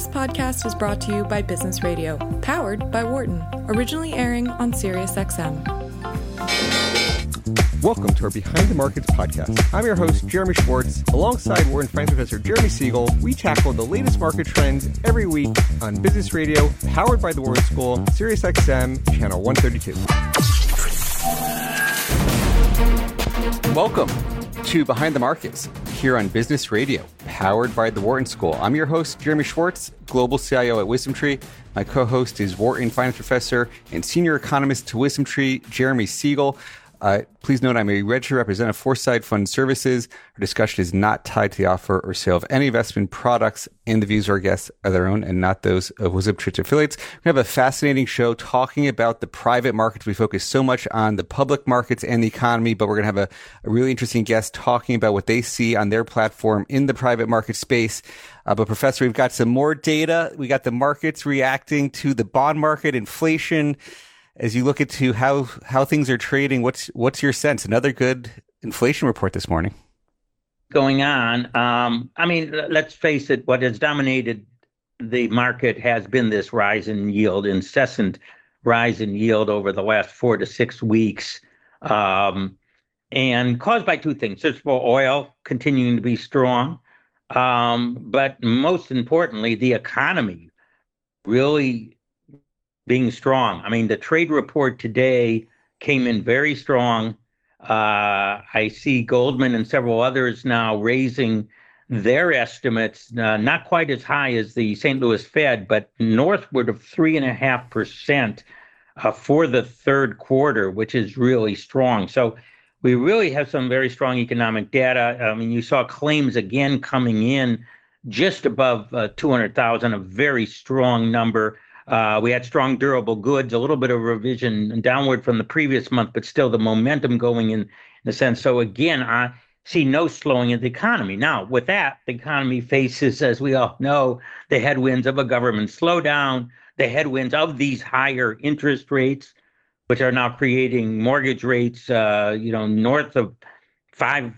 This podcast is brought to you by Business Radio, powered by Wharton, originally airing on SiriusXM. Welcome to our Behind the Markets podcast. I'm your host, Jeremy Schwartz. Alongside Wharton Finance Professor Jeremy Siegel, we tackle the latest market trends every week on Business Radio, powered by the Wharton School, SiriusXM, channel 132. Welcome to Behind the Markets here on Business Radio, powered by the Wharton School. I'm your host, Jeremy Schwartz, Global CIO at WisdomTree. My co host is Wharton Finance Professor and Senior Economist to WisdomTree, Jeremy Siegel. Uh, please note I'm a registered representative of Foreside Fund Services. Our discussion is not tied to the offer or sale of any investment products, and the views of our guests are their own and not those of WisdomTree affiliates. We have a fascinating show talking about the private markets. We focus so much on the public markets and the economy, but we're going to have a, a really interesting guest talking about what they see on their platform in the private market space. Uh, but Professor, we've got some more data. We got the markets reacting to the bond market, inflation as you look into how how things are trading, what's what's your sense? Another good inflation report this morning. Going on. Um, I mean, let's face it. What has dominated the market has been this rise in yield, incessant rise in yield over the last four to six weeks, um, and caused by two things. First of all, oil continuing to be strong, um, but most importantly, the economy really being strong. I mean, the trade report today came in very strong. Uh, I see Goldman and several others now raising their estimates, uh, not quite as high as the St. Louis Fed, but northward of three and a half percent uh, for the third quarter, which is really strong. So we really have some very strong economic data. I mean, you saw claims again coming in just above uh, 200,000, a very strong number. Uh, we had strong durable goods, a little bit of revision downward from the previous month, but still the momentum going in, a sense. So again, I see no slowing of the economy. Now, with that, the economy faces, as we all know, the headwinds of a government slowdown, the headwinds of these higher interest rates, which are now creating mortgage rates, uh, you know, north of five,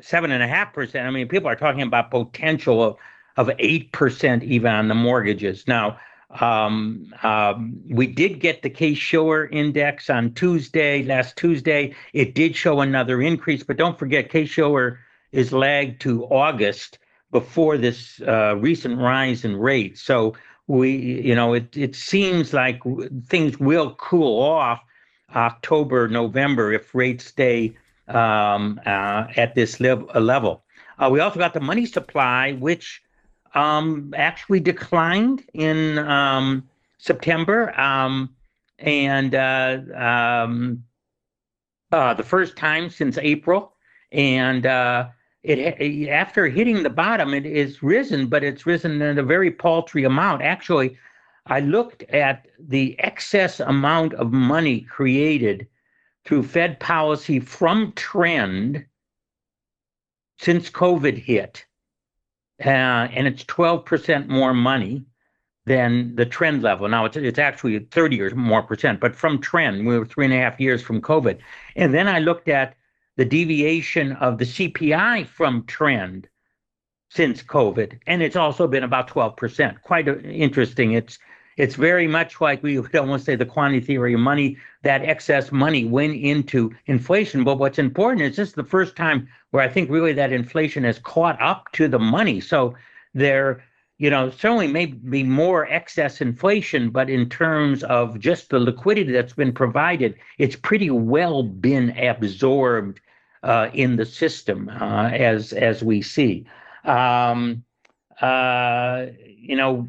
seven and a half percent. I mean, people are talking about potential of of eight percent even on the mortgages now. Um, um, we did get the Case-Shiller index on Tuesday, last Tuesday. It did show another increase, but don't forget, Case-Shiller is lagged to August before this uh, recent rise in rates. So we, you know, it it seems like things will cool off October, November if rates stay um, uh, at this level. Uh, we also got the money supply, which um, actually declined in um, September, um, and uh, um, uh, the first time since April. And uh, it after hitting the bottom, it is risen, but it's risen in a very paltry amount. Actually, I looked at the excess amount of money created through Fed policy from trend since COVID hit uh, and it's 12% more money than the trend level. Now it's it's actually 30 or more percent, but from trend, we were three and a half years from COVID. And then I looked at the deviation of the CPI from trend since COVID, and it's also been about 12%. Quite interesting. It's it's very much like we would almost say the quantity theory of money. That excess money went into inflation. But what's important is this is the first time where I think really that inflation has caught up to the money. So there, you know, certainly may be more excess inflation, but in terms of just the liquidity that's been provided, it's pretty well been absorbed uh, in the system uh, as as we see. Um, uh, you know,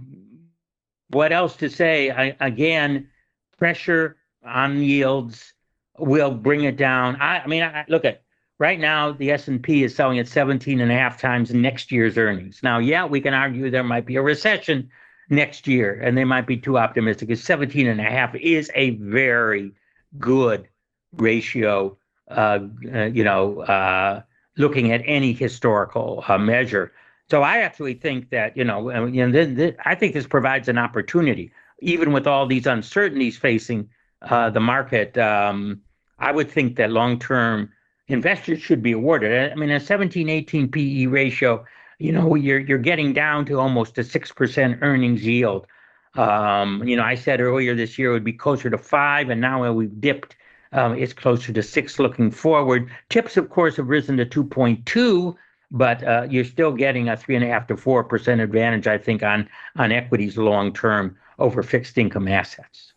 what else to say? I, again, pressure on yields will bring it down. I, I mean, I, look at right now the S&P is selling at 17 and a half times next year's earnings. Now, yeah, we can argue there might be a recession next year and they might be too optimistic. Because 17 and a half is a very good ratio, uh, uh, you know, uh, looking at any historical uh, measure. So I actually think that you know, and then I think this provides an opportunity, even with all these uncertainties facing uh, the market. Um, I would think that long term investors should be awarded. I mean, a 17, 18 PE ratio you know, you're you're getting down to almost a six percent earnings yield. Um, you know, I said earlier this year it would be closer to five, and now we've dipped. Um, it's closer to six looking forward. Tips, of course, have risen to 2.2, but uh, you're still getting a three and a half to four percent advantage, I think, on on equities long term over fixed income assets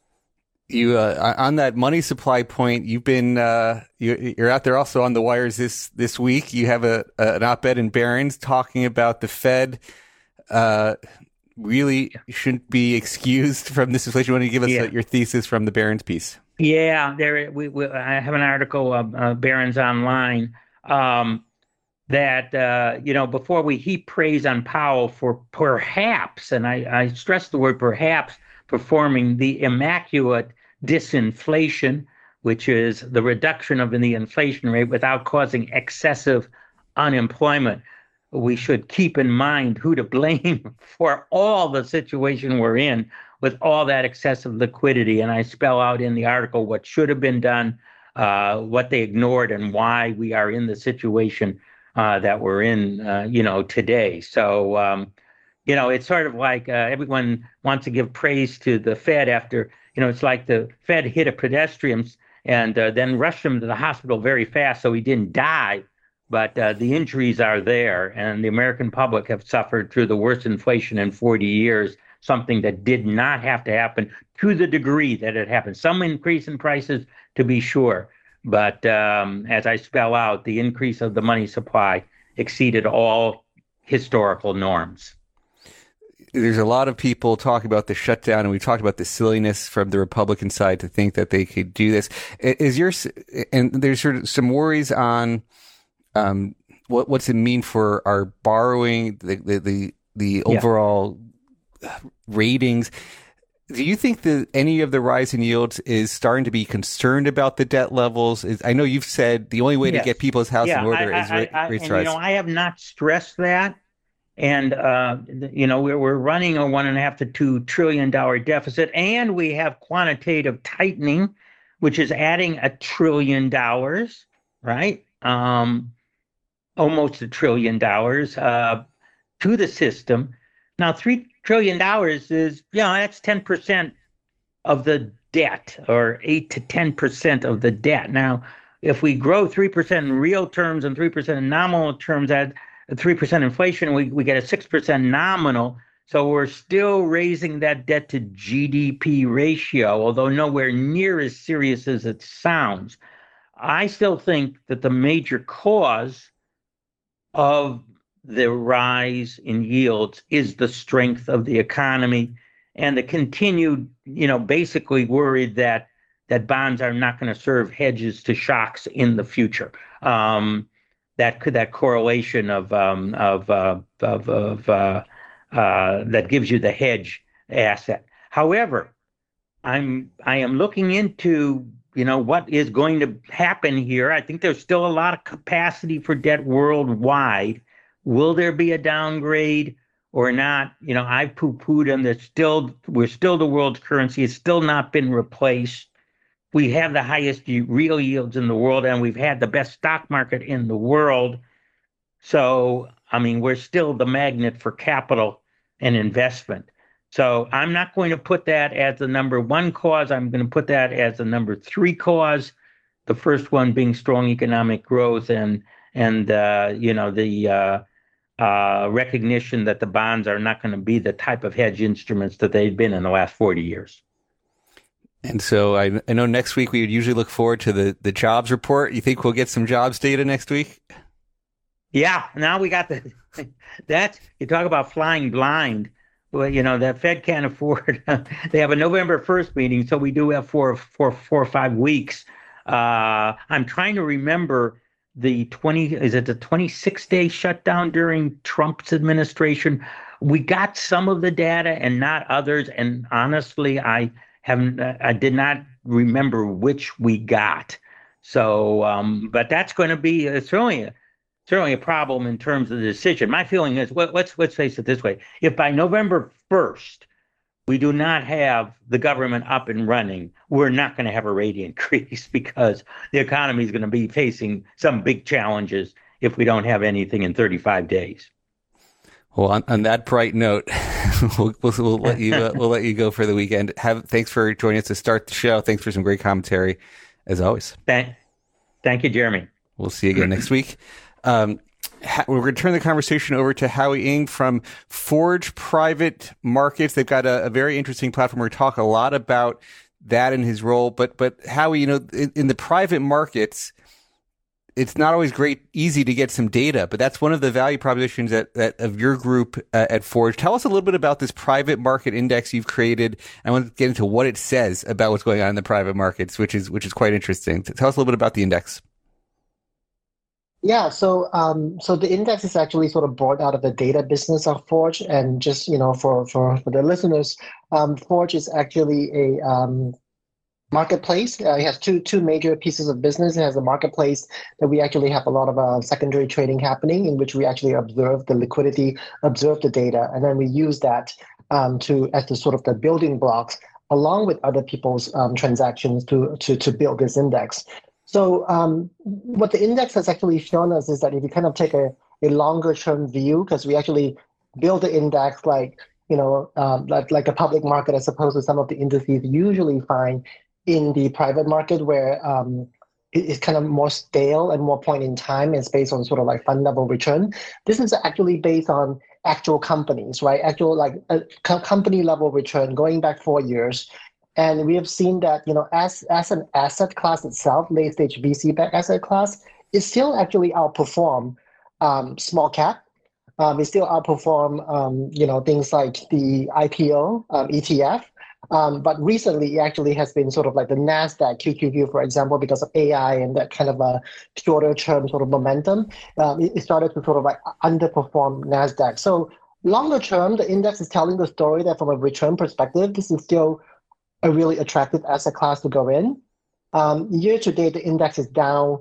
you uh, on that money supply point. You've been uh, you, are out there also on the wires this this week. You have a, an op-ed in Barron's talking about the Fed. Uh, really shouldn't be excused from this inflation. Want to give us yeah. your thesis from the Barron's piece? Yeah, there. We, we I have an article of uh, Barron's online. Um, that uh, you know before we heap praise on Powell for perhaps, and I, I stress the word perhaps, performing the immaculate disinflation, which is the reduction of the inflation rate without causing excessive unemployment. We should keep in mind who to blame for all the situation we're in with all that excessive liquidity. And I spell out in the article what should have been done, uh, what they ignored, and why we are in the situation that we're in, uh, you know, today. So, um, you know, it's sort of like uh, everyone wants to give praise to the Fed after you know, it's like the Fed hit a pedestrian and uh, then rushed him to the hospital very fast so he didn't die. But uh, the injuries are there, and the American public have suffered through the worst inflation in 40 years, something that did not have to happen to the degree that it happened. Some increase in prices, to be sure. But um, as I spell out, the increase of the money supply exceeded all historical norms there's a lot of people talking about the shutdown, and we talked about the silliness from the Republican side to think that they could do this. Is your and there's sort of some worries on um, what what's it mean for our borrowing, the the the, the overall yeah. ratings. Do you think that any of the rise in yields is starting to be concerned about the debt levels? Is, I know you've said the only way yes. to get people's house yeah, in order I, is I, I, rates rise. You know, I have not stressed that and uh, you know we're, we're running a one and a half to two trillion dollar deficit and we have quantitative tightening which is adding a trillion dollars right um, almost a trillion dollars uh, to the system now three trillion dollars is you know that's 10% of the debt or 8 to 10% of the debt now if we grow 3% in real terms and 3% in nominal terms at 3% inflation, we, we get a 6% nominal. So we're still raising that debt to GDP ratio, although nowhere near as serious as it sounds. I still think that the major cause of the rise in yields is the strength of the economy and the continued, you know, basically worried that that bonds are not going to serve hedges to shocks in the future. Um, that could that correlation of um, of uh, of, of uh, uh, that gives you the hedge asset. However, I'm I am looking into you know what is going to happen here. I think there's still a lot of capacity for debt worldwide. Will there be a downgrade or not? You know, I've poo-pooed them. There's still we're still the world's currency. It's still not been replaced we have the highest real yields in the world and we've had the best stock market in the world. So, I mean, we're still the magnet for capital and investment. So, I'm not going to put that as the number one cause. I'm going to put that as the number three cause. The first one being strong economic growth and and uh, you know the uh, recognition that the bonds are not going to be the type of hedge instruments that they've been in the last 40 years. And so I, I know next week we would usually look forward to the, the jobs report. You think we'll get some jobs data next week? Yeah, now we got the that you talk about flying blind. Well, you know, the Fed can't afford. they have a November 1st meeting, so we do have four, four, four or five weeks. Uh, I'm trying to remember the 20, is it the 26 day shutdown during Trump's administration? We got some of the data and not others. And honestly, I, haven't I did not remember which we got. So, um, but that's going to be it's really a, certainly a problem in terms of the decision. My feeling is let's let's face it this way: if by November first we do not have the government up and running, we're not going to have a rate increase because the economy is going to be facing some big challenges if we don't have anything in 35 days. Well, on, on that bright note, we'll, we'll, we'll, let you uh, we'll let you go for the weekend. Have thanks for joining us to start the show. Thanks for some great commentary, as always. Thank, thank you, Jeremy. We'll see you again next week. Um, we're going to turn the conversation over to Howie Ng from Forge Private Markets. They've got a, a very interesting platform. To talk a lot about that in his role. But but Howie, you know, in, in the private markets it's not always great, easy to get some data, but that's one of the value propositions that, that of your group uh, at Forge. Tell us a little bit about this private market index you've created. I want to get into what it says about what's going on in the private markets, which is which is quite interesting. Tell us a little bit about the index. Yeah, so um, so the index is actually sort of born out of the data business of Forge, and just you know for for, for the listeners, um, Forge is actually a um, marketplace. Uh, it has two two major pieces of business. It has a marketplace that we actually have a lot of uh, secondary trading happening, in which we actually observe the liquidity, observe the data, and then we use that um, to as the sort of the building blocks along with other people's um, transactions to, to to build this index. So um, what the index has actually shown us is that if you kind of take a, a longer term view, because we actually build the index like you know, um, like, like a public market as opposed to some of the indices usually find in the private market where um, it's kind of more stale and more point in time. It's based on sort of like fund level return. This is actually based on actual companies, right? Actual like a co- company level return going back four years. And we have seen that, you know, as as an asset class itself, late stage VC back asset class, it still actually outperform um, small cap. Um, it still outperform, um, you know, things like the IPO um, ETF um, but recently, it actually has been sort of like the NASDAQ QQQ, for example, because of AI and that kind of a shorter term sort of momentum, um, it, it started to sort of like underperform NASDAQ. So longer term, the index is telling the story that from a return perspective, this is still a really attractive asset class to go in. Um, year to date, the index is down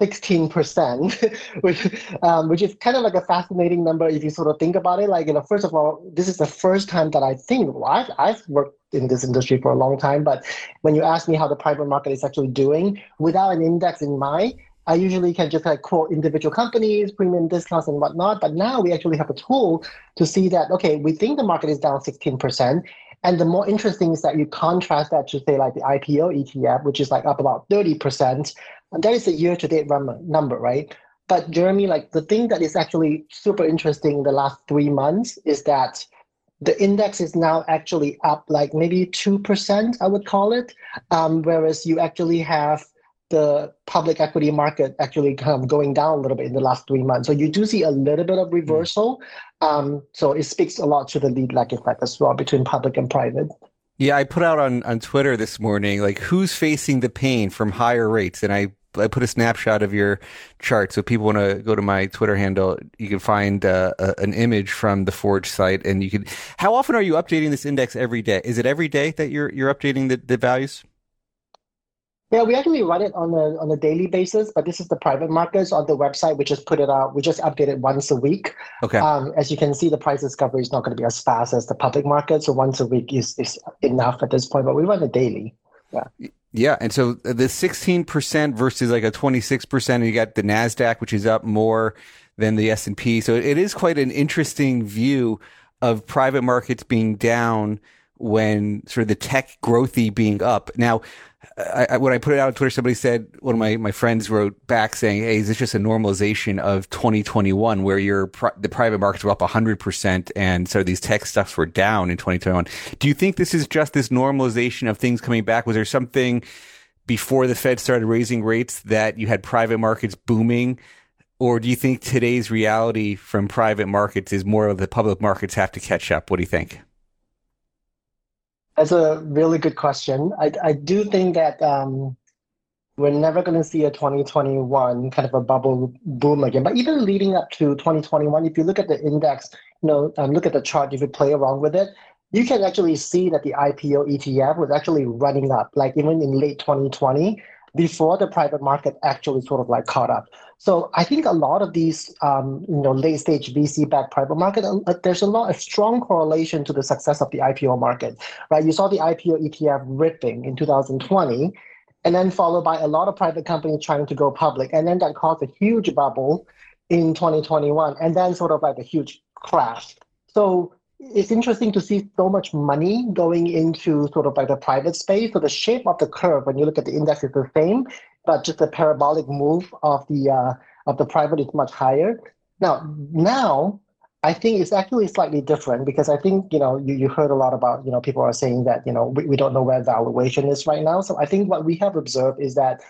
16%, which, um, which is kind of like a fascinating number if you sort of think about it. Like, you know, first of all, this is the first time that I think, well, I've, I've worked in this industry for a long time, but when you ask me how the private market is actually doing without an index in mind, I usually can just like quote individual companies, premium discounts and whatnot. But now we actually have a tool to see that, okay, we think the market is down 16%. And the more interesting is that you contrast that to say like the IPO ETF, which is like up about 30%. And that is the year to date number, right? But Jeremy, like the thing that is actually super interesting in the last three months is that the index is now actually up like maybe 2%, I would call it. Um, whereas you actually have the public equity market actually kind of going down a little bit in the last three months. So you do see a little bit of reversal. Um, so it speaks a lot to the lead lag effect as well between public and private. Yeah, I put out on, on Twitter this morning, like who's facing the pain from higher rates? And I, I put a snapshot of your chart. So people want to go to my Twitter handle. You can find uh, a, an image from the Forge site and you can, how often are you updating this index every day? Is it every day that you're, you're updating the, the values? Yeah, we actually run it on a on a daily basis, but this is the private markets on the website. We just put it out. We just update it once a week. Okay. Um, as you can see, the price discovery is not going to be as fast as the public market, so once a week is is enough at this point. But we run it daily. Yeah. Yeah, and so the sixteen percent versus like a twenty six percent, you got the Nasdaq, which is up more than the S and P. So it is quite an interesting view of private markets being down when sort of the tech growthy being up. Now, I, I, when I put it out on Twitter, somebody said one of my, my friends wrote back saying, "Hey, is this just a normalization of 2021 where your the private markets were up 100 percent and so these tech stuffs were down in 2021?" Do you think this is just this normalization of things coming back? Was there something before the Fed started raising rates that you had private markets booming? Or do you think today's reality from private markets is more of the public markets have to catch up? What do you think? That's a really good question. I, I do think that um, we're never going to see a 2021 kind of a bubble boom again. But even leading up to 2021, if you look at the index, you know, um, look at the chart, if you play around with it, you can actually see that the IPO ETF was actually running up, like even in late 2020, before the private market actually sort of like caught up. So I think a lot of these, um, you know, late stage VC backed private market, uh, there's a lot, a strong correlation to the success of the IPO market, right? You saw the IPO ETF ripping in 2020, and then followed by a lot of private companies trying to go public, and then that caused a huge bubble in 2021, and then sort of like a huge crash. So it's interesting to see so much money going into sort of like the private space. So the shape of the curve, when you look at the index, is the same, but just the parabolic move of the uh, of the private is much higher. Now, now I think it's actually slightly different because I think you know you, you heard a lot about you know people are saying that you know we, we don't know where valuation is right now. So I think what we have observed is that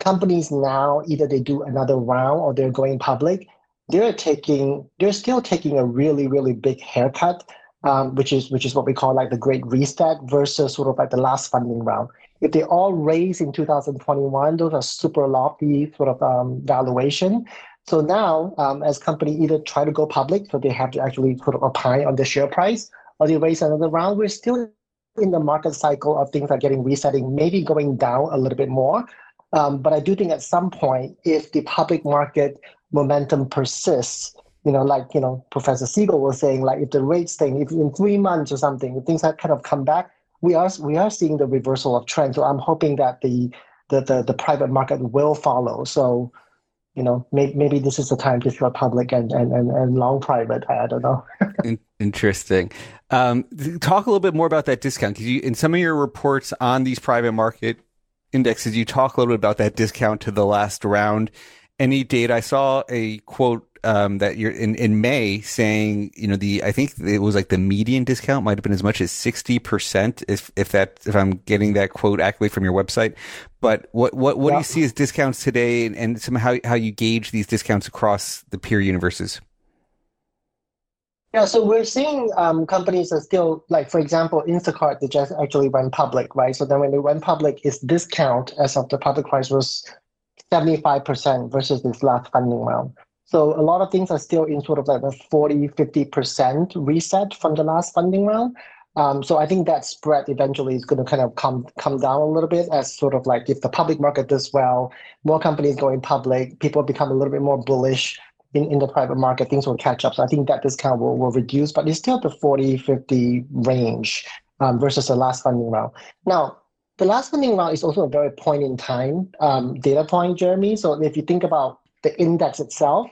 companies now either they do another round or they're going public they're taking they're still taking a really really big haircut um, which is which is what we call like the great reset versus sort of like the last funding round. If they all raise in 2021 those are super lofty sort of um, valuation. So now um, as company either try to go public so they have to actually sort of opine on the share price or they raise another round we're still in the market cycle of things are getting resetting maybe going down a little bit more um, but I do think at some point, if the public market momentum persists, you know, like you know, Professor Siegel was saying, like if the rates thing, if in three months or something, if things have kind of come back, we are we are seeing the reversal of trend. So I'm hoping that the the the, the private market will follow. So you know, maybe, maybe this is the time to short public and, and, and, and long private. I, I don't know. Interesting. Um, talk a little bit more about that discount because in some of your reports on these private market indexes, you talk a little bit about that discount to the last round. Any date? I saw a quote um, that you're in, in May saying, you know, the I think it was like the median discount might have been as much as sixty percent, if if that if I'm getting that quote accurately from your website. But what what what yeah. do you see as discounts today, and, and somehow how you gauge these discounts across the peer universes? Yeah, so we're seeing um, companies are still like, for example, Instacart, they just actually went public, right? So then when they went public, its discount as of the public price was 75% versus this last funding round. So a lot of things are still in sort of like a 40, 50% reset from the last funding round. Um, so I think that spread eventually is going to kind of come come down a little bit as sort of like if the public market does well, more companies going public, people become a little bit more bullish in, in the private market, things will catch up. So I think that discount will, will reduce, but it's still the 40, 50 range um, versus the last funding round. Now, the last funding round is also a very point in time um, data point, Jeremy. So if you think about the index itself,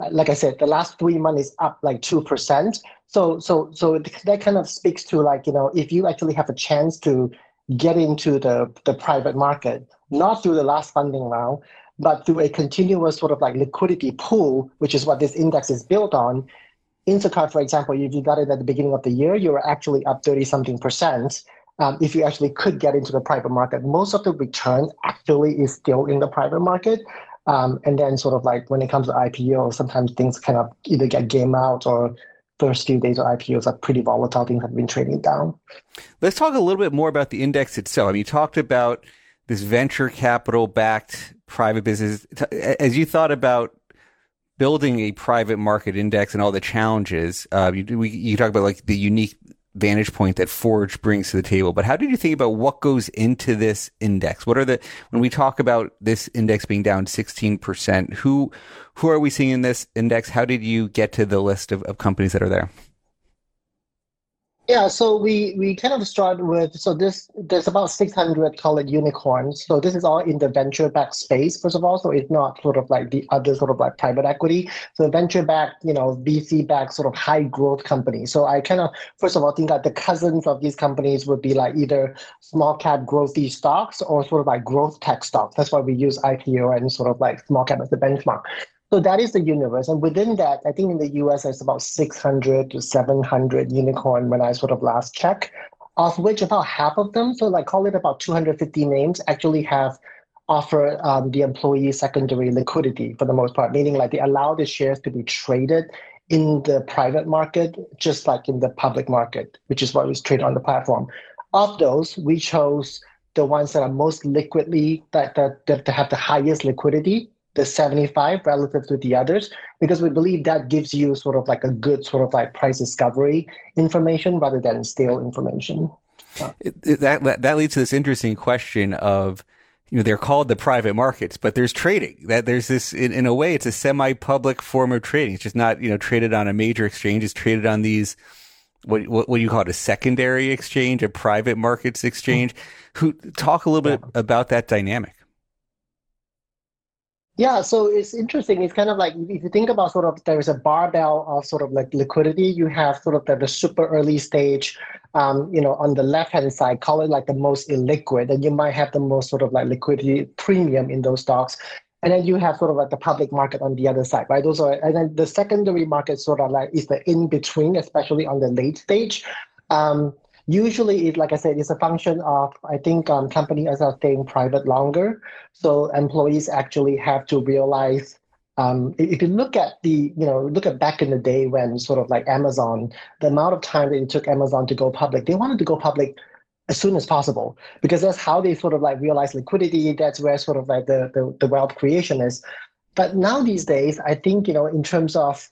uh, like I said, the last three months is up like two percent. So so so that kind of speaks to like you know if you actually have a chance to get into the the private market, not through the last funding round, but through a continuous sort of like liquidity pool, which is what this index is built on. Instacart, for example, if you got it at the beginning of the year, you were actually up 30 something percent. Um, if you actually could get into the private market, most of the return actually is still in the private market. Um, and then sort of like when it comes to IPO, sometimes things kind of either get game out or first few days of IPOs are pretty volatile. Things have been trading down. Let's talk a little bit more about the index itself. I mean, you talked about this venture capital backed private business. As you thought about building a private market index and all the challenges, uh, you, we, you talk about like the unique vantage point that Forge brings to the table. But how did you think about what goes into this index? What are the when we talk about this index being down sixteen percent? Who who are we seeing in this index? How did you get to the list of, of companies that are there? Yeah, so we we kind of start with so this there's about 600 call it unicorns. So this is all in the venture back space first of all. So it's not sort of like the other sort of like private equity. So venture back, you know, VC back sort of high growth companies. So I kind of first of all think that the cousins of these companies would be like either small cap growthy stocks or sort of like growth tech stocks. That's why we use IPO and sort of like small cap as the benchmark. So that is the universe. And within that, I think in the US, there's about 600 to 700 unicorn when I sort of last check, of which about half of them, so like call it about 250 names, actually have offer um, the employee secondary liquidity for the most part, meaning like they allow the shares to be traded in the private market, just like in the public market, which is what is traded on the platform. Of those, we chose the ones that are most liquidly, that, that, that have the highest liquidity the 75 relative to the others because we believe that gives you sort of like a good sort of like price discovery information rather than stale information. It, it, that, that leads to this interesting question of you know they're called the private markets but there's trading. That there's this in, in a way it's a semi-public form of trading. It's just not you know traded on a major exchange. It's traded on these what what, what do you call it a secondary exchange a private markets exchange? Hmm. Who talk a little bit about that dynamic Yeah, so it's interesting. It's kind of like if you think about sort of there is a barbell of sort of like liquidity. You have sort of the, the super early stage, um, you know, on the left hand side, call it like the most illiquid, and you might have the most sort of like liquidity premium in those stocks. And then you have sort of like the public market on the other side, right? Those are, and then the secondary market sort of like is the in between, especially on the late stage. Um, usually it like i said it's a function of i think um, companies are staying private longer. So employees actually have to realize um, if you look at the you know look at back in the day when sort of like amazon the amount of time that it took amazon to go public they wanted to go public as soon as possible because that's how they sort of like realize liquidity. That's where sort of like the, the, the wealth creation is. But now these days i think you know in terms of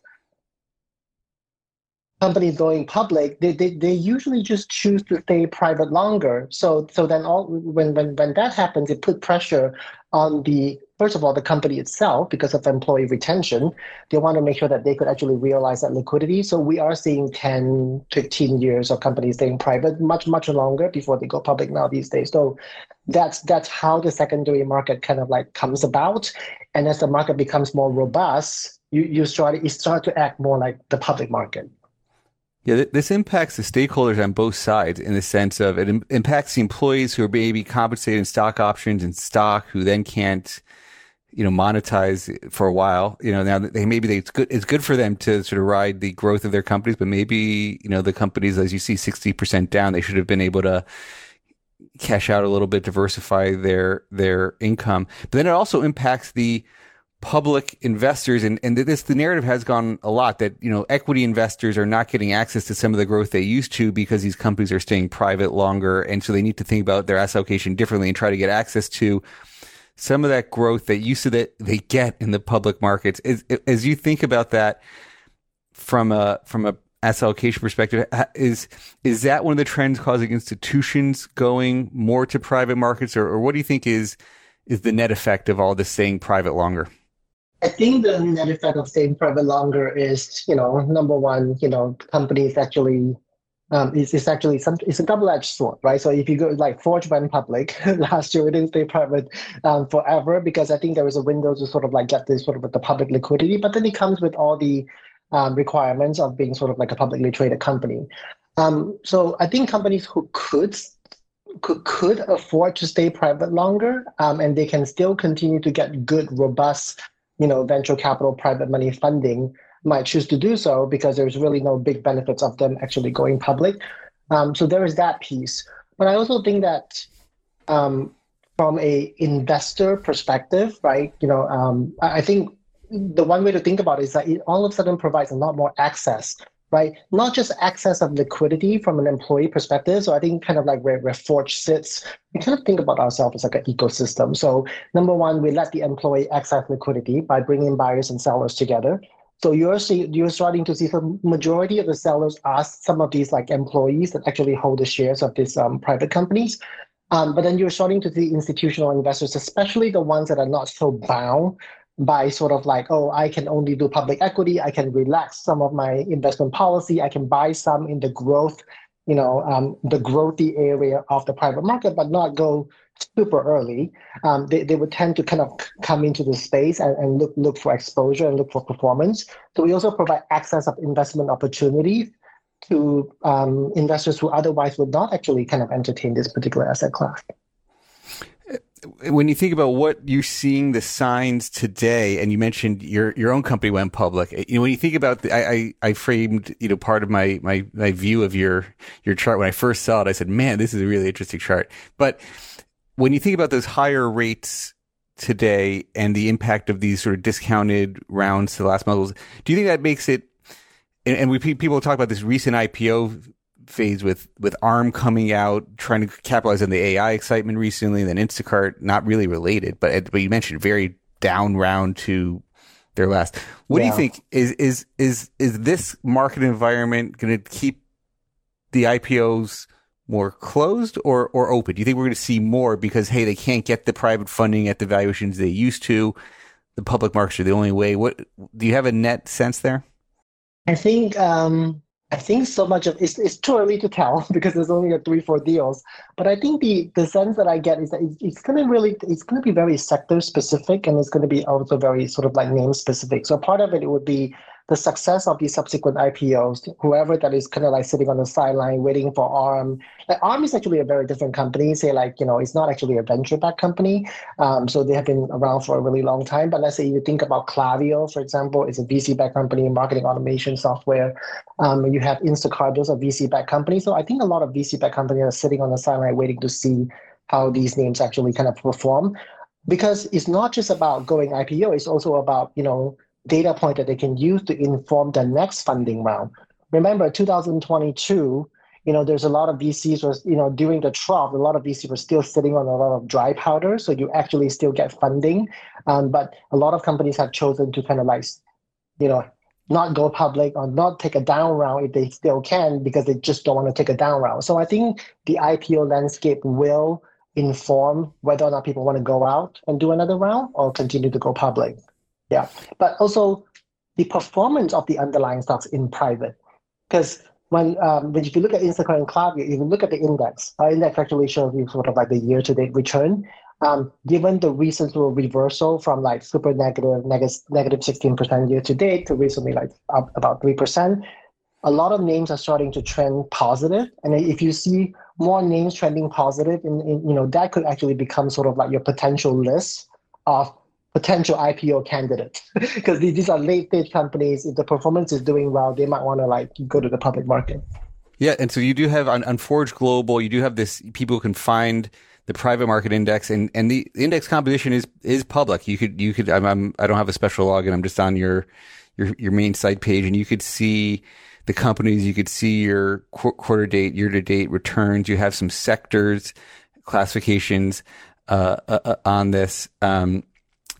companies going public, they, they, they usually just choose to stay private longer. So so then all when when when that happens, it put pressure on the first of all the company itself because of employee retention. They want to make sure that they could actually realize that liquidity. So we are seeing 10, 15 years of companies staying private much, much longer before they go public now these days. So that's that's how the secondary market kind of like comes about. And as the market becomes more robust, you, you start you start to act more like the public market. Yeah, this impacts the stakeholders on both sides in the sense of it impacts the employees who are maybe compensated in stock options and stock who then can't, you know, monetize for a while. You know, now they maybe they, it's good it's good for them to sort of ride the growth of their companies, but maybe you know the companies as you see sixty percent down, they should have been able to cash out a little bit, diversify their their income. But then it also impacts the public investors and, and this the narrative has gone a lot that you know equity investors are not getting access to some of the growth they used to because these companies are staying private longer and so they need to think about their asset allocation differently and try to get access to some of that growth that used to that they get in the public markets. As, as you think about that from a from a asset allocation perspective is is that one of the trends causing institutions going more to private markets or, or what do you think is is the net effect of all this staying private longer I think the net effect of staying private longer is, you know, number one, you know, companies actually um, is, is actually some it's a double-edged sword, right? So if you go like Forge went public last year, it didn't stay private um, forever because I think there was a window to sort of like get this sort of the public liquidity, but then it comes with all the um, requirements of being sort of like a publicly traded company. Um, so I think companies who could could could afford to stay private longer, um, and they can still continue to get good, robust you know, venture capital, private money funding might choose to do so because there's really no big benefits of them actually going public. Um, so there is that piece. But I also think that um, from a investor perspective, right, you know, um, I think the one way to think about it is that it all of a sudden provides a lot more access right? Not just access of liquidity from an employee perspective. So I think kind of like where, where Forge sits, we kind of think about ourselves as like an ecosystem. So number one, we let the employee access liquidity by bringing buyers and sellers together. So you're see, you're starting to see the majority of the sellers are some of these like employees that actually hold the shares of these um, private companies. Um, but then you're starting to see institutional investors, especially the ones that are not so bound by sort of like, oh, I can only do public equity. I can relax some of my investment policy. I can buy some in the growth, you know, um, the growthy area of the private market, but not go super early. Um, they, they would tend to kind of come into the space and, and look look for exposure and look for performance. So we also provide access of investment opportunities to um, investors who otherwise would not actually kind of entertain this particular asset class when you think about what you're seeing the signs today, and you mentioned your your own company went public. Eh, you know, when you think about, the, I, I, I framed you know part of my my my view of your your chart when I first saw it. I said, man, this is a really interesting chart. But when you think about those higher rates today and the impact of these sort of discounted rounds to the last models, do you think that makes it? And, and we people talk about this recent IPO phase with with ARM coming out, trying to capitalize on the AI excitement recently, and then Instacart, not really related, but but you mentioned very down round to their last. What yeah. do you think is is is is this market environment going to keep the IPOs more closed or or open? Do you think we're going to see more because hey, they can't get the private funding at the valuations they used to? The public markets are the only way. What do you have a net sense there? I think um, I think so much of it's, it's too early to tell because there's only a three four deals. But I think the the sense that I get is that it's, it's going to really it's going to be very sector specific and it's going to be also very sort of like name specific. So part of it, it would be the success of these subsequent IPOs, whoever that is kind of like sitting on the sideline waiting for ARM. Like ARM is actually a very different company. Say like you know, it's not actually a venture-backed company, um, so they have been around for a really long time. But let's say you think about Klaviyo, for example, it's a VC-backed company, in marketing automation software. Um, you have Instacart, those are VC-backed companies. So I think a lot of VC-backed companies are sitting on the sideline waiting to see how these names actually kind of perform because it's not just about going IPO, it's also about, you know, data point that they can use to inform the next funding round. Remember, 2022, you know, there's a lot of VCs was, you know, during the trough, a lot of VCs were still sitting on a lot of dry powder, so you actually still get funding. Um, but a lot of companies have chosen to kind of like, you know, not go public or not take a down round if they still can because they just don't want to take a down round. So I think the IPO landscape will inform whether or not people want to go out and do another round or continue to go public. Yeah, but also the performance of the underlying stocks in private, because when um, when if you look at Instacart and Klaviyo, if you look at the index, our index actually shows you sort of like the year-to-date return. Um, given the recent of reversal from like super negative, negative, negative 16% year to date to recently like up about 3%, a lot of names are starting to trend positive. And if you see more names trending and in, in you know, that could actually become sort of like your potential list of potential IPO candidates because these are late stage companies. If the performance is doing well, they might want to like go to the public market. Yeah, and so you do have on, on Forge Global, you do have this. People can find the private market index, and, and the index composition is is public. You could you could I'm, I'm I don't have a special login. I'm just on your your your main site page, and you could see the companies. You could see your quarter date, year to date returns. You have some sectors classifications uh, uh, uh on this. Um,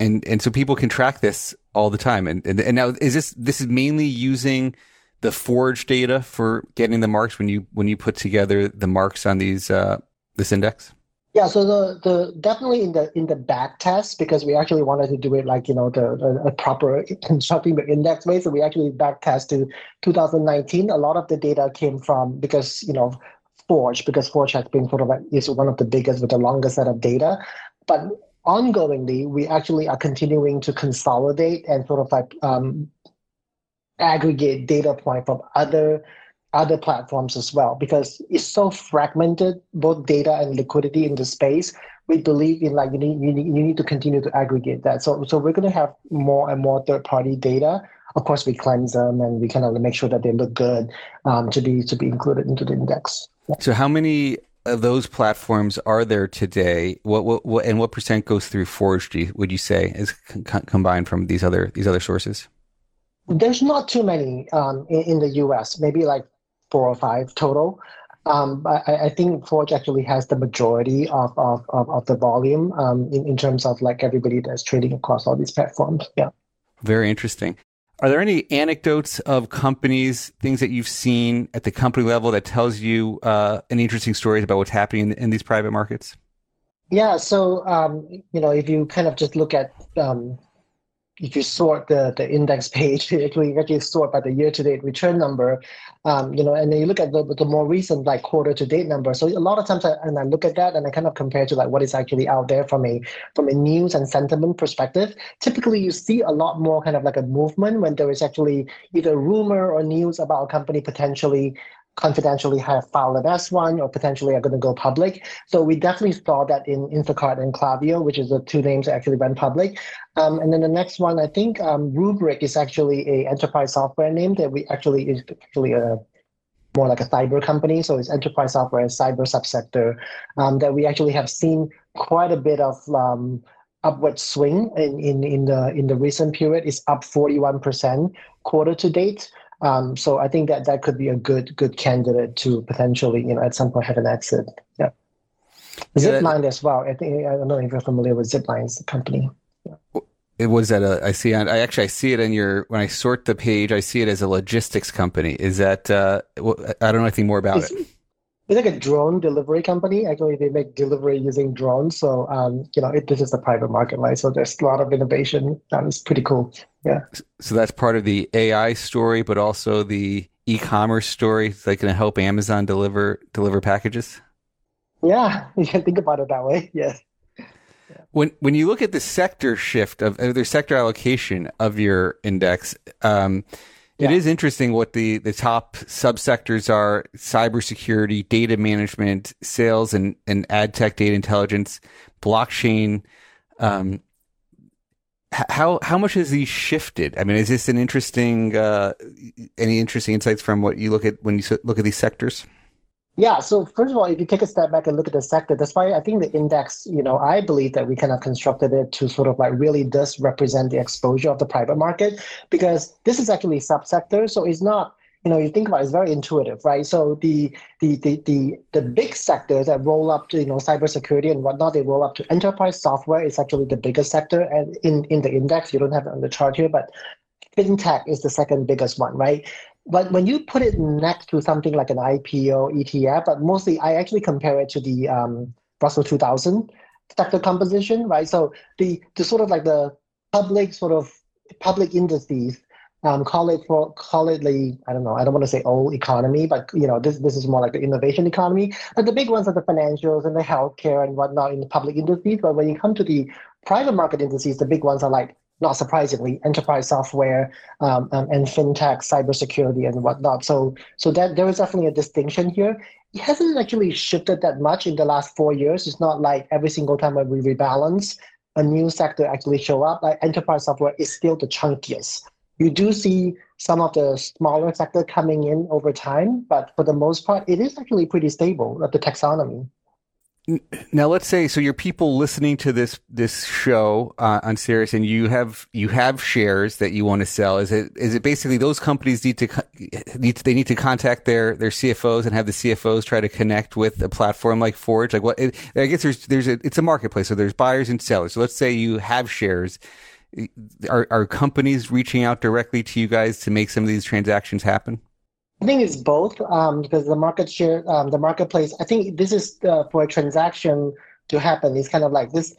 and and so people can track this all the time. And and, and now is this this is mainly using the forge data for getting the marks when you when you put together the marks on these uh, this index. Yeah, so the, the definitely in the in the back test because we actually wanted to do it like you know the, the proper constructing the index way. So we actually back test to 2019. A lot of the data came from because you know Forge because Forge has been sort of like, is one of the biggest with the longest set of data. But ongoingly, we actually are continuing to consolidate and sort of like um, aggregate data point from other other platforms as well because it's so fragmented both data and liquidity in the space. We believe in like you need you need, you need to continue to aggregate that. So so we're going to have more and more third party data. Of course we cleanse them and we kind of make sure that they look good um, to be to be included into the index. So how many of those platforms are there today? What, what, what and what percent goes through Forge? Would you say is combined from these other these other sources? There's not too many um, in, in, the U.S. Maybe like four or five total. Um, I, I, think Forge actually has the majority of of, of, of the volume um, in, in terms of like everybody that's trading across all these platforms. Yeah. Very interesting. Are there any anecdotes of companies, things that you've seen at the company level that tells you uh, interesting stories about what's happening in, in these private markets? Yeah, so um, you know, if you kind of just look at um, if you sort the, the index page, you actually, actually sort by the year-to-date return number, um, you know, and then you look at the, the more recent like quarter-to-date number. So a lot of times, I, and I look at that and I kind of compare to like what is actually out there from a from a news and sentiment perspective. Typically, you see a lot more kind of like a movement when there is actually either rumor or news about a company potentially confidentially have filed an S1 or potentially are going to go public. So we definitely saw that in Instacart and Klaviyo, which is the two names that actually went public. Um, and then the next one, I think um, Rubrik is actually a enterprise software name that we actually is actually a more like a cyber company. So it's enterprise software, cyber subsector um, that we actually have seen quite a bit of um, upward swing in, in, in the in the recent period. It's up 41% quarter to date. Um, so I think that that could be a good good candidate to potentially, you know, at some point have an exit. Yeah. Zipline as well. I think I don't know if you're familiar with Zipline's company. Yeah. It was that a, I see on, I actually I see it in your when I sort the page I see it as a logistics company. Is that uh, I don't know anything more about it's, it. It's like a drone delivery company. Actually, they make delivery using drones. So um, you know, it, this is the private market, right? So there's a lot of innovation. That is pretty cool. Yeah. So that's part of the AI story, but also the e-commerce story? It's like going to help Amazon deliver deliver packages. Yeah, you can think about it that way. Yes. When when you look at the sector shift of, of the sector allocation of your index, um, it is interesting what the, the top subsectors are: cybersecurity, data management, sales and, and ad tech, data intelligence, blockchain. Um, how how much has these shifted? I mean, is this an interesting uh, any interesting insights from what you look at when you look at these sectors? Yeah. So first of all, if you take a step back and look at the sector, that's why I think the index, you know, I believe that we kind of constructed it to sort of like really does represent the exposure of the private market because this is actually subsector. So it's not, you know, you think about it, it's very intuitive, right? So the the the the the big sectors that roll up to, you know, cybersecurity and whatnot, they roll up to enterprise software is actually the biggest sector. And in, in the index, you don't have it on the chart here, but fintech is the second biggest one, right? But when you put it next to something like an IPO ETF, but mostly I actually compare it to the um, Russell 2000 sector composition, right? So the, the sort of like the public sort of public indices, um, call it for call it the I don't know I don't want to say old economy, but you know this this is more like the innovation economy. But the big ones are the financials and the healthcare and whatnot in the public indices. But when you come to the private market indices, the big ones are like not surprisingly, enterprise software um, um, and fintech, cybersecurity, and whatnot. So, so that there is definitely a distinction here. It hasn't actually shifted that much in the last four years. It's not like every single time when we rebalance, a new sector actually show up. Like enterprise software is still the chunkiest. You do see some of the smaller sector coming in over time, but for the most part, it is actually pretty stable. The taxonomy. Now let's say so your people listening to this this show uh, on Sirius and you have you have shares that you want to sell. Is it is it basically those companies need to need to, they need to contact their their CFOs and have the CFOs try to connect with a platform like Forge? Like what? It, I guess there's there's a it's a marketplace, so there's buyers and sellers. So let's say you have shares. Are are companies reaching out directly to you guys to make some of these transactions happen? I think it's both um, because the market share, um, the marketplace. I think this is uh, for a transaction to happen. It's kind of like this.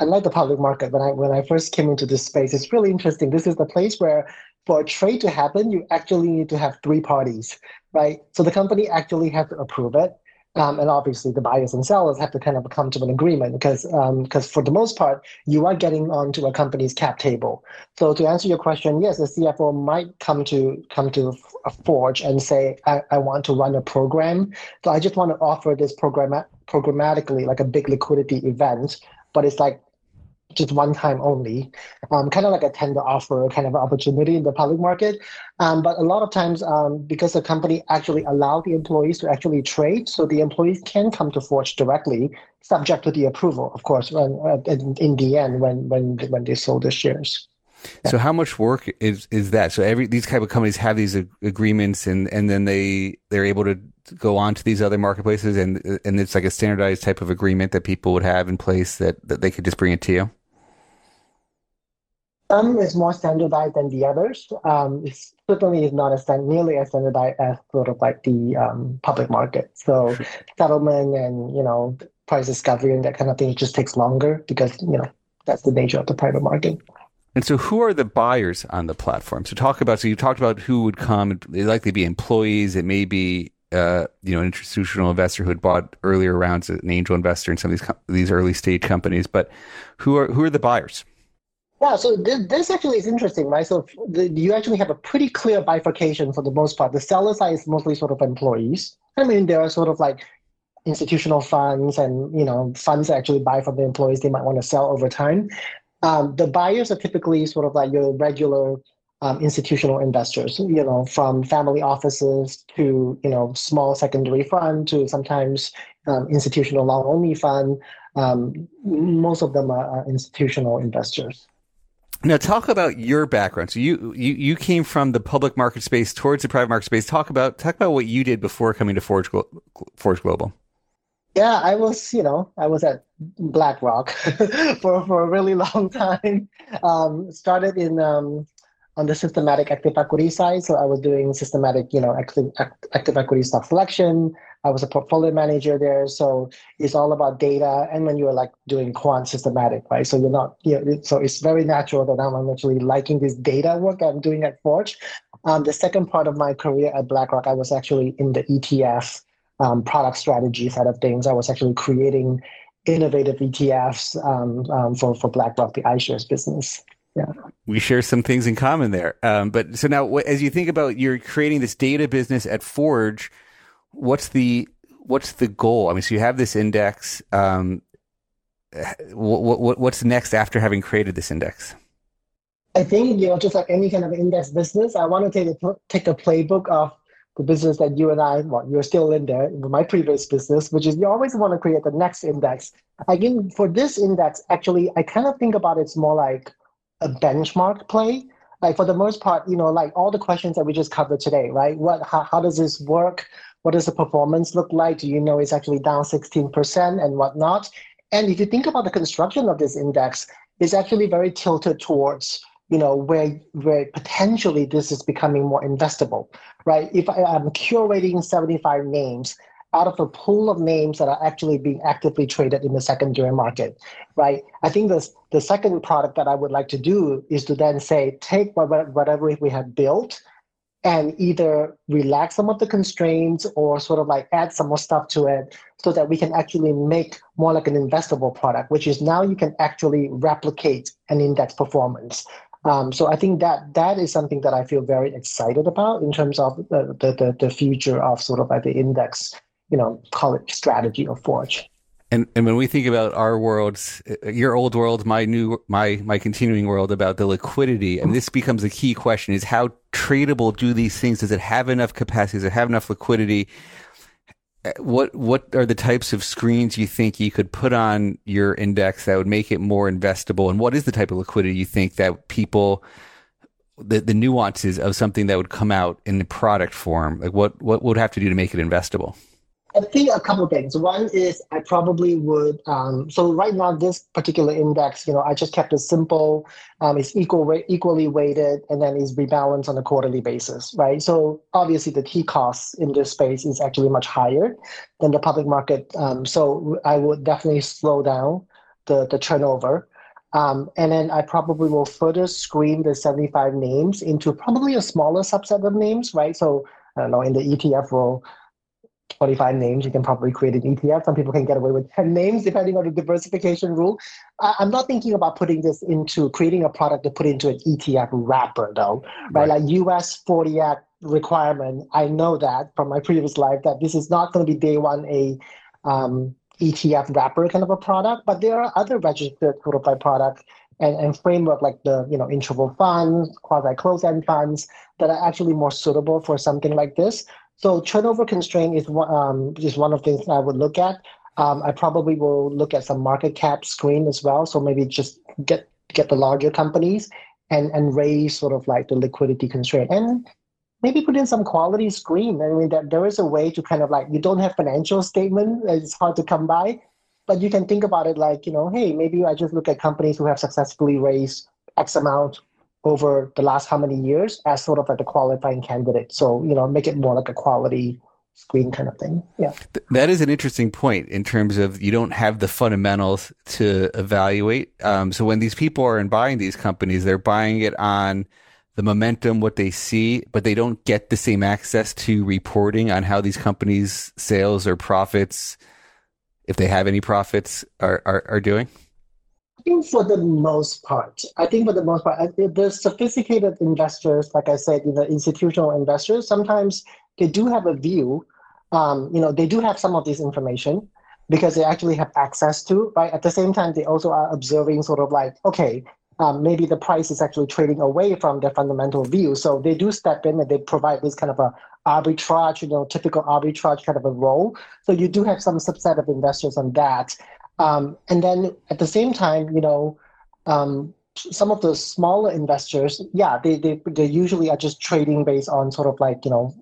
I like the public market. When I when I first came into this space, it's really interesting. This is the place where for a trade to happen, you actually need to have three parties, right? So the company actually has to approve it. Um, and obviously, the buyers and sellers have to kind of come to an agreement because because um, for the most part, you are getting onto a company's cap table. So to answer your question, yes, the CFO might come to come to a Forge and say, I, I want to run a program. So I just want to offer this program programmatically, like a big liquidity event, but it's like just one time only, um, kind of like a tender offer kind of opportunity in the public market. Um, but a lot of times, um, because the company actually allow the employees to actually trade, so the employees can come to Forge directly, subject to the approval, of course, when, uh, in, in the end when when when they sold the shares. So how much work is is that? So every these type of companies have these agreements, and and then they they're able to go on to these other marketplaces, and and it's like a standardized type of agreement that people would have in place that that they could just bring it to you. Some is more standardized than the others. Um, it certainly is not as nearly as standardized as sort of like the um, public market. So settlement and you know price discovery and that kind of thing just takes longer because you know that's the nature of the private market. And so, who are the buyers on the platform? So, talk about. So, you talked about who would come. They likely be employees. It may be, uh, you know, an institutional investor who had bought earlier rounds, an angel investor in some of these these early stage companies. But who are who are the buyers? Yeah, so this, this actually is interesting, right? So the, you actually have a pretty clear bifurcation for the most part. The seller side is mostly sort of employees. I mean, there are sort of like institutional funds and you know funds that actually buy from the employees they might want to sell over time. Um, the buyers are typically sort of like your regular um, institutional investors, you know, from family offices to you know small secondary fund to sometimes um, institutional long only fund. Um, most of them are, are institutional investors. Now, talk about your background. So you, you you came from the public market space towards the private market space. Talk about talk about what you did before coming to Forge Forge Global. Yeah, I was you know I was at BlackRock for for a really long time. Um, started in um, on the systematic active equity side, so I was doing systematic you know active active equity stock selection. I was a portfolio manager there. So it's all about data. And when you're like doing quant systematic, right? So you're not, you know, so it's very natural that I'm actually liking this data work I'm doing at Forge. Um, the second part of my career at BlackRock, I was actually in the ETF um, product strategy side of things. I was actually creating innovative ETFs um, um, for for BlackRock, the iShares business. Yeah, we share some things in common there. Um, but so now, as you think about you're creating this data business at Forge, what's the what's the goal? I mean, so you have this index. Um, what, what, what's next after having created this index? I think you know, just like any kind of index business, I want to take a, take a playbook of the business that you and I, well, you're still in there, in my previous business, which is you always want to create the next index. Again, for this index, actually, I kind of think about it's more like a benchmark play. Like for the most part, you know, like all the questions that we just covered today, right? What, how, how does this work? What does the performance look like? Do you know it's actually down 16% and whatnot? And if you think about the construction of this index, it's actually very tilted towards you know where where potentially this is becoming more investable right if I, am curating 75 names out of a pool of names that are actually being actively traded in the secondary market right i think the, the second product that i would like to do is to then say take whatever we have built and either relax some of the constraints or sort of like add some more stuff to it so that we can actually make more like an investable product, which is now you can actually replicate an index performance. Um, so I think that that is something that I feel very excited about in terms of the, the, the, the future of sort of like the index, you know, call it strategy of Forge. And and when we think about our worlds, uh, your old world, my new my my continuing world about the liquidity, and this becomes a key question: is how tradable do these things? Does it have enough capacity? Does it have enough liquidity? Uh, what what are the types of screens you think you could put on your index that would make it more investable? And what is the type of liquidity you think that people the, the nuances of something that would come out in the product form? Like what what would have to do to make it investable? I think a couple of things. One is I probably would. Um, so right now, this particular index, you know, I just kept it simple. Um, it's equal, equally weighted, and then is rebalanced on a quarterly basis, right? So obviously, the T cost in this space is actually much higher than the public market. Um, so I would definitely slow down the the turnover. Um, and then I probably will further screen the 75 names into probably a smaller subset of names, right? So I don't know, in the ETF role, 25 names, you can probably create an ETF. Some people can get away with 10 names depending on the diversification rule. I, am not thinking about putting this into creating a product to put into an ETF wrapper though, right? right? Like US 40 Act requirement. I know that from my previous life that this is not going to be day one a um, ETF wrapper kind of a product, but there are other registered sort of like product and, and framework like the you know interval funds, quasi closed-end funds that are actually more suitable for something like this. So turnover constraint is one um, is one of the things I would look at. Um, I probably will look at some market cap screen as well. So maybe just get get the larger companies and and raise sort of like the liquidity constraint and maybe put in some quality screen. I mean that there is a way to kind of like you don't have financial statement. It's hard to come by, but you can think about it like you know, hey, maybe I just look at companies who have successfully raised X amount over the last how many years as sort of like a qualifying candidate. So, you know, make it more like a quality screen kind of thing. Yeah. That is an interesting point in terms of you don't have the fundamentals to evaluate. Um, so when these people are in buying these companies, they're buying it on the momentum, what they see, but they don't get the same access to reporting on how these companies' sales or profits, if they have any profits, are, are, are doing. Think for the most part, I think for the most part, the sophisticated investors, like I said, you know, institutional investors, sometimes they do have a view. Um, you know, they do have some of this information because they actually have access to. Right. At the same time, they also are observing, sort of like, okay, um, maybe the price is actually trading away from their fundamental view. So they do step in and they provide this kind of a arbitrage, you know, typical arbitrage kind of a role. So you do have some subset of investors on that. Um, and then at the same time, you know, um, some of the smaller investors, yeah, they, they, they usually are just trading based on sort of like, you know,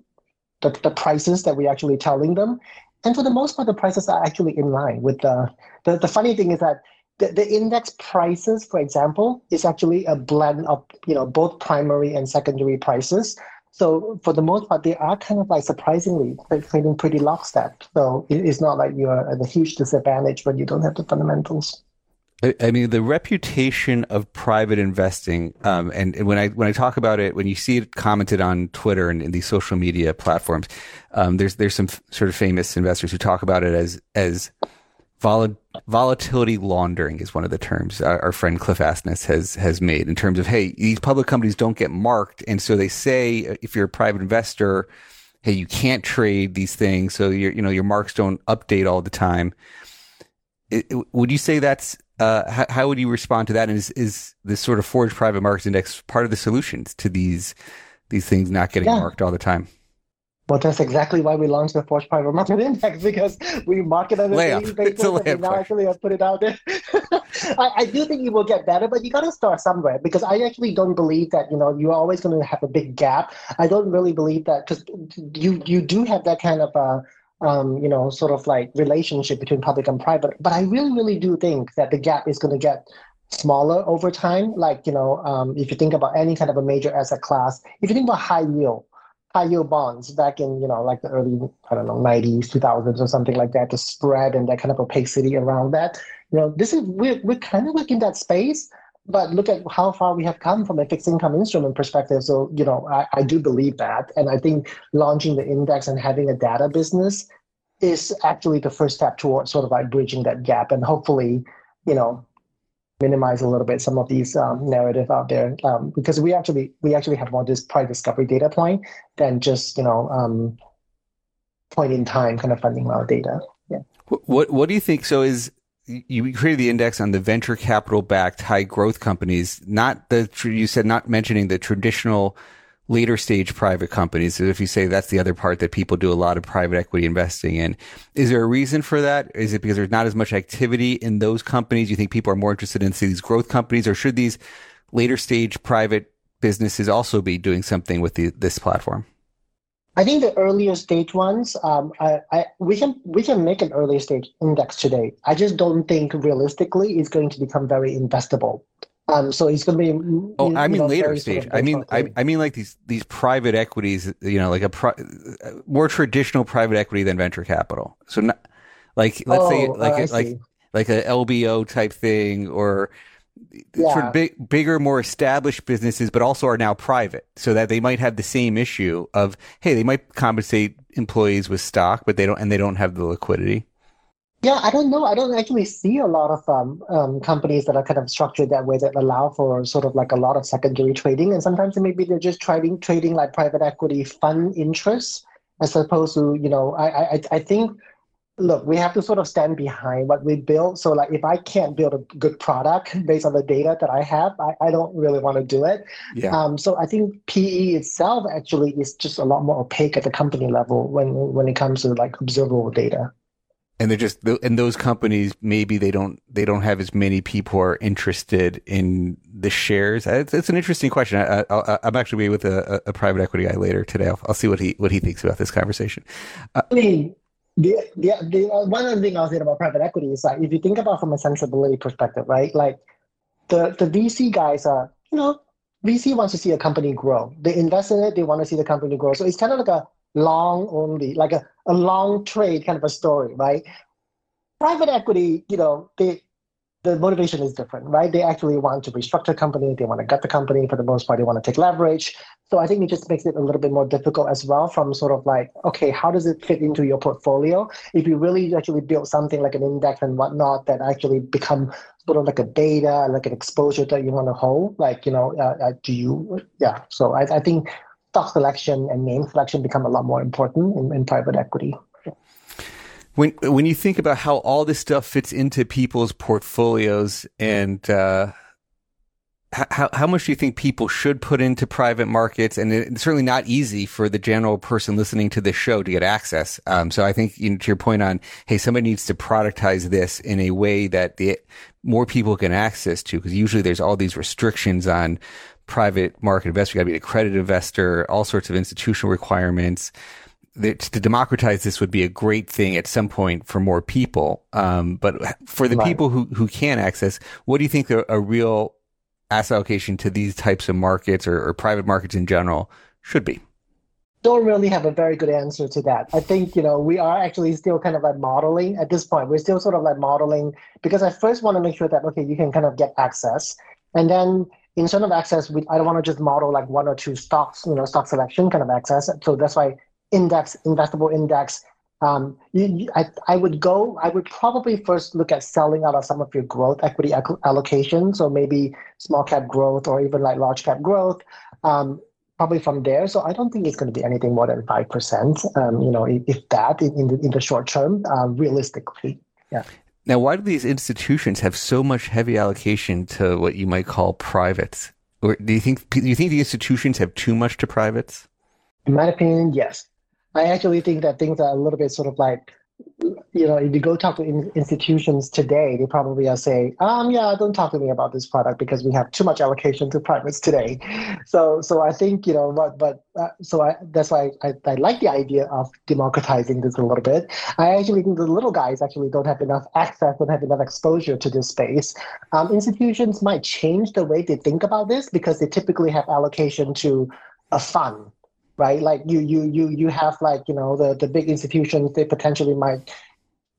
the, the prices that we're actually telling them. And for the most part, the prices are actually in line with the, the, the funny thing is that the, the index prices, for example, is actually a blend of, you know, both primary and secondary prices. So for the most part, they are kind of like surprisingly feeling pretty lockstep. So it's not like you're at a huge disadvantage when you don't have the fundamentals. I mean, the reputation of private investing, um, and, and, when I when I talk about it, when you see it commented on Twitter and in these social media platforms, um, there's there's some f- sort of famous investors who talk about it as as vol- volatility laundering is one of the terms our, friend Cliff Asness has has made in terms of hey, these public companies don't get marked, and so they say uh, if you're a private investor, hey, you can't trade these things, so your you know your marks don't update all the time. It, it, would you say that's uh, how, how, would you respond to that? And is, is this sort of Forge Private Markets Index part of the solutions to these these things not getting yeah. marked all the time? Well, that's exactly why we launched the Forge Private Market Index because we market on a daily basis and we now actually have put it out there. I, I, do think it will get better, but you got to start somewhere because I actually don't believe that you know you're always going to have a big gap. I don't really believe that because you you do have that kind of uh, um, you know, sort of like relationship between public and private. But I really, really do think that the gap is going to get smaller over time. Like, you know, um, if you think about any kind of a major asset class, if you think about high yield, high yield bonds back in, you know, like the early, I don't know, 90s, 2000s or something like that, the spread and that kind of opacity around that, you know, this is, we're, we're kind of like in that space but look at how far we have come from a fixed income instrument perspective. So, you know, I, I do believe that. And I think launching the index and having a data business is actually the first step towards sort of like bridging that gap and hopefully, you know, minimize a little bit some of these um, narrative out there um, because we actually we actually have more this price discovery data point than just you know um, point in time kind of funding our data. Yeah. What what do you think? So is you created the index on the venture capital backed high growth companies, not the, you said not mentioning the traditional later stage private companies. If you say that's the other part that people do a lot of private equity investing in, is there a reason for that? Is it because there's not as much activity in those companies? You think people are more interested in these growth companies or should these later stage private businesses also be doing something with the, this platform? I think the earlier stage ones, um, I, I, we can we can make an early stage index today. I just don't think realistically it's going to become very investable. Um, so he's going to be. Oh, I mean know, later stage. Sort of I mean, I, I, mean like these these private equities. You know, like a pro, more traditional private equity than venture capital. So, not, like let's oh, say like uh, a, like like a LBO type thing or yeah. for big, bigger, more established businesses, but also are now private, so that they might have the same issue of hey, they might compensate employees with stock, but they don't, and they don't have the liquidity. Yeah, I don't know. I don't actually see a lot of um, um, companies that are kind of structured that way that allow for sort of like a lot of secondary trading, and sometimes maybe they're just trading trading like private equity fund interests as opposed to you know I I I think look, we have to sort of stand behind what we build. So like if I can't build a good product based on the data that I have, I, I don't really want to do it. Yeah. Um, so I think PE itself actually is just a lot more opaque at the company level when when it comes to like observable data. And they're just and those companies maybe they don't they don't have as many people who are interested in the shares. It's, it's an interesting question. I, am actually with a, a, private equity guy later today. I'll, I'll, see what he what he thinks about this conversation. Uh, I mean, the, the, the uh, one other thing I'll say about private equity is like if you think about from a sensibility perspective, right? Like the the VC guys are, you know, VC wants to see a company grow. They invest in it, they want to see the company grow. So it's kind of like a long only, like a, a long trade kind of a story, right? Private equity, you know, they the motivation is different, right? They actually want to restructure company. They want to gut the company for the most part. They want to take leverage. So I think it just makes it a little bit more difficult as well from sort of like, okay, how does it fit into your portfolio? If you really actually build something like an index and whatnot that actually become sort of like a beta, like an exposure that you want to hold, like, you know, uh, uh, do you, yeah. So I, I think stock selection and name selection become a lot more important in, in private equity. When when you think about how all this stuff fits into people's portfolios and uh, how how much do you think people should put into private markets? And it's certainly not easy for the general person listening to this show to get access. Um, so I think you know, to your point on, hey, somebody needs to productize this in a way that the more people can access to, because usually there's all these restrictions on private market investor. You got to be an accredited investor, all sorts of institutional requirements that to democratize this would be a great thing at some point for more people. Um, but for the right. people who, who can access, what do you think a, a real asset allocation to these types of markets or, or, private markets in general should be? don't really have a very good answer to that. I think, you know, we are actually still kind of like modeling at this point. We're still sort of like modeling because I first want to make sure that, okay, you can kind of get access. And then instead of access, we, I don't want to just model like one or two stocks, you know, stock selection kind of access. So that's why index, investable index. Um, you, you, I, I would go, I would probably first look at selling out of some of your growth equity allocation. So maybe small cap growth or even like large cap growth. Um, probably from there. So I don't think it's going to be anything more than five percent. Um, you know, if, if that in, in the in the short term, uh, realistically, yeah. Now, why do these institutions have so much heavy allocation to what you might call privates? Or do you think do you think the institutions have too much to privates? In my opinion, yes. I actually think that things are a little bit sort of like you know, if you go talk to in, institutions today, they probably are saying, um, yeah, don't talk to me about this product because we have too much allocation to privates today. So, so I think, you know, but, but, uh, so I, that's why I, I like the idea of democratizing this a little bit. I actually think the little guys actually don't have enough access, don't have enough exposure to this space. Um, institutions might change the way they think about this because they typically have allocation to a fund right? Like you you you you have like you know the the big institutions they potentially might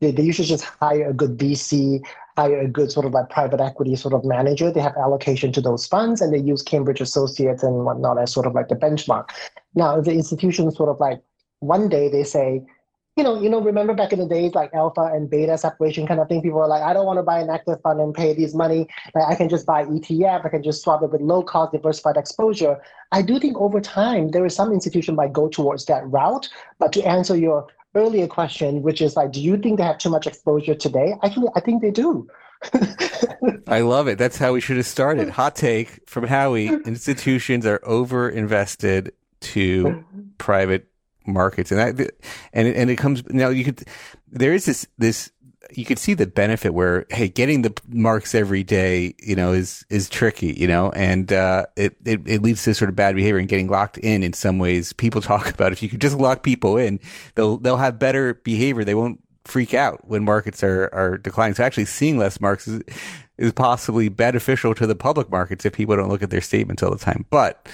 they, they usually just hire a good VC, hire a good sort of like private equity sort of manager. They have allocation to those funds and they use Cambridge Associates and whatnot as sort of like the benchmark. Now, the institution sort of like one day they say, you know, you know, remember back in the days like alpha and beta separation kind of thing. People were like, I don't want to buy an active fund and pay these money. Like, I can just buy ETF. I can just swap it with low cost diversified exposure. I do think over time there is some institution might go towards that route. But to answer your earlier question, which is like, do you think they have too much exposure today? Actually, I think they do. I love it. That's how we should have started. Hot take from Howe: institutions are over invested to private markets, and that and and it comes now. You could there is this this you could see the benefit where hey, getting the marks every day, you know, is is tricky, you know, and uh, it, it it leads to sort of bad behavior and getting locked in. In some ways, people talk about if you could just lock people in, they'll they'll have better behavior. They won't freak out when markets are are declining. So actually, seeing less marks is is possibly beneficial to the public markets if people don't look at their statements all the time, but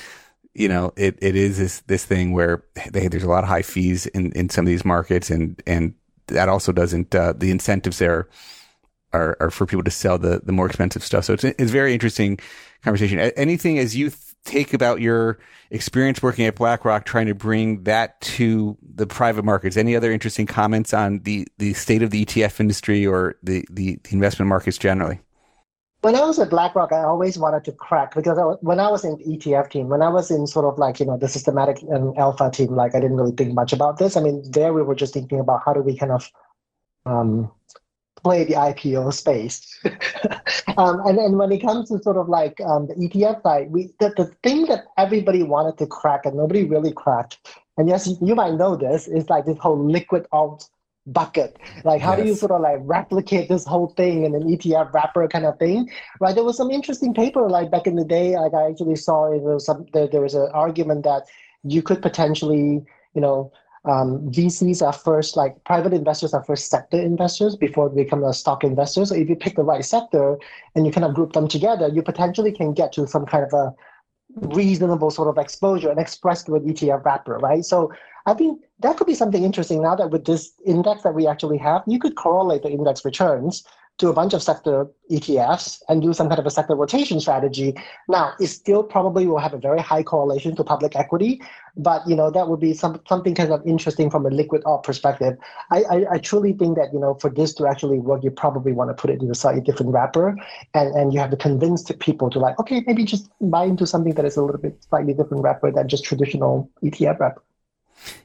you know, it, it is this, this thing where they, there's a lot of high fees in, in some of these markets and, and that also doesn't, uh, the incentives there are, are for people to sell the, the more expensive stuff. So it's, it's very interesting conversation. Anything as you take about your experience working at BlackRock, trying to bring that to the private markets, any other interesting comments on the, the state of the ETF industry or the, the, the investment markets generally? When I was at BlackRock, I always wanted to crack because I was, when I was in the ETF team, when I was in sort of like you know the systematic and alpha team, like I didn't really think much about this. I mean, there we were just thinking about how do we kind of um, play the IPO space. um, and and when it comes to sort of like um, the ETF side, we the, the thing that everybody wanted to crack and nobody really cracked, and yes, you might know this, is like this whole liquid alt bucket. Like, how yes. do you sort of like replicate this whole thing in an ETF wrapper kind of thing? Right. There was some interesting paper like back in the day. Like I actually saw it was some there, there was an argument that you could potentially, you know, um, VCs are first like private investors are first sector investors before they become a stock investor. So if you pick the right sector and you kind of group them together, you potentially can get to some kind of a reasonable sort of exposure and expressed an ETF wrapper, right? So I think that could be something interesting now that with this index that we actually have, you could correlate the index returns to a bunch of sector ETFs and do some kind of a sector rotation strategy. Now, it still probably will have a very high correlation to public equity, but you know that would be some something kind of interesting from a liquid alt perspective. I, I, I truly think that you know for this to actually work, you probably want to put it in a slightly different wrapper, and and you have to convince people to like, okay, maybe just buy into something that is a little bit slightly different wrapper than just traditional ETF wrapper.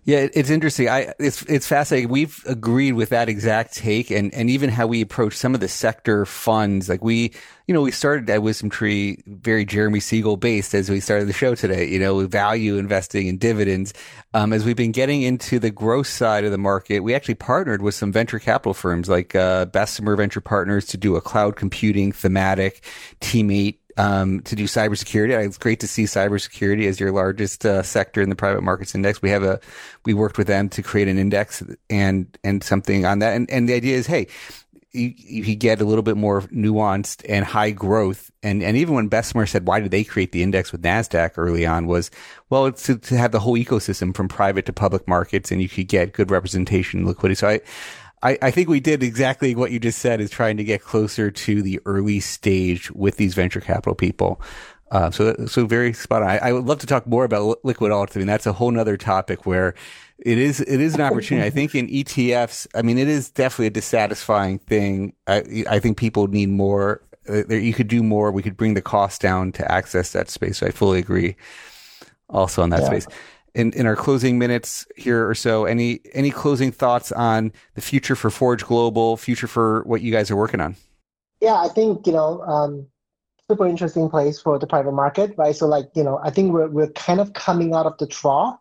Yeah, it's interesting. I it's it's fascinating. We've agreed with that exact take, and and even how we approach some of the sector funds. Like we, you know, we started at WisdomTree very Jeremy Siegel based as we started the show today. You know, value investing in dividends. Um, as we've been getting into the growth side of the market, we actually partnered with some venture capital firms like uh, Bessemer Venture Partners to do a cloud computing thematic teammate um, to do cybersecurity. It's great to see cybersecurity as your largest uh, sector in the private markets index. We have a, we worked with them to create an index and, and something on that. And, and the idea is, hey, you, you get a little bit more nuanced and high growth. And, and even when Bessemer said, why did they create the index with NASDAQ early on was, well, it's to, to have the whole ecosystem from private to public markets and you could get good representation and liquidity. So I, I, I think we did exactly what you just said is trying to get closer to the early stage with these venture capital people. Uh, so, so very spot on. I, I, would love to talk more about liquid alts. I mean, that's a whole nother topic where it is, it is an opportunity. I think in ETFs, I mean, it is definitely a dissatisfying thing. I, I think people need more. Uh, you could do more. We could bring the cost down to access that space. So I fully agree also on that yeah. space. In, in our closing minutes here or so, any, any closing thoughts on the future for Forge Global, future for what you guys are working on? Yeah, I think, you know, um, super interesting place for the private market, right? So like, you know, I think we're, we're kind of coming out of the trough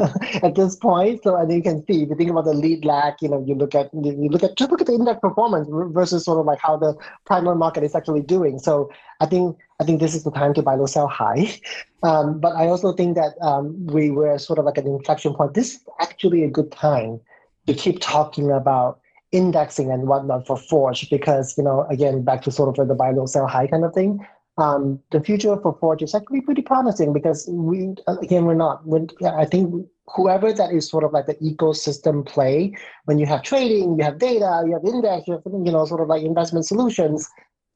at this point. So and you can see if you think about the lead lag, you know, you look at you look at just look at the index performance versus sort of like how the primary market is actually doing. So I think I think this is the time to buy low, sell high. Um, but I also think that um, we were sort of like an inflection point. This is actually a good time to keep talking about indexing and whatnot for Forge because, you know, again, back to sort of like the buy low, sell high kind of thing. Um, the future for Forge is actually pretty promising because we, again, we're not, I think whoever that is sort of like the ecosystem play, when you have trading, you have data, you have index, you have, you know, sort of like investment solutions,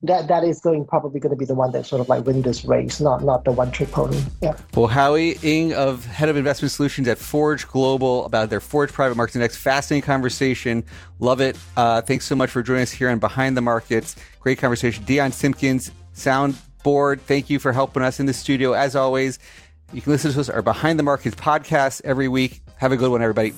that that is going probably going to be the one that sort of like win this race, not not the one trick pony. Yeah. Well, Howe Ng of Head of Investment Solutions at Forge Global about their Forge Private Markets Index. Fascinating conversation. Love it. Uh, thanks so much for joining us here on Behind the Markets. Great conversation. Dion Simpkins, Soundboard. Thank you for helping us in the studio as always. You can listen to us our Behind the Markets podcast every week. Have a good one, everybody.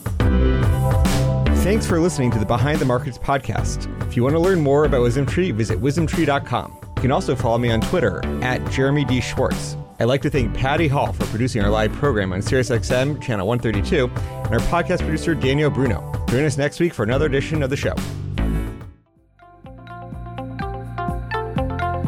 Thanks for listening to the Behind the Markets podcast. If you want to learn more about WisdomTree, visit wisdomtree.com. You can also follow me on Twitter at Jeremy D. Schwartz. I'd like to thank Patty Hall for producing our live program on SiriusXM channel 132 and our podcast producer Daniel Bruno. Join us next week for another edition of the show.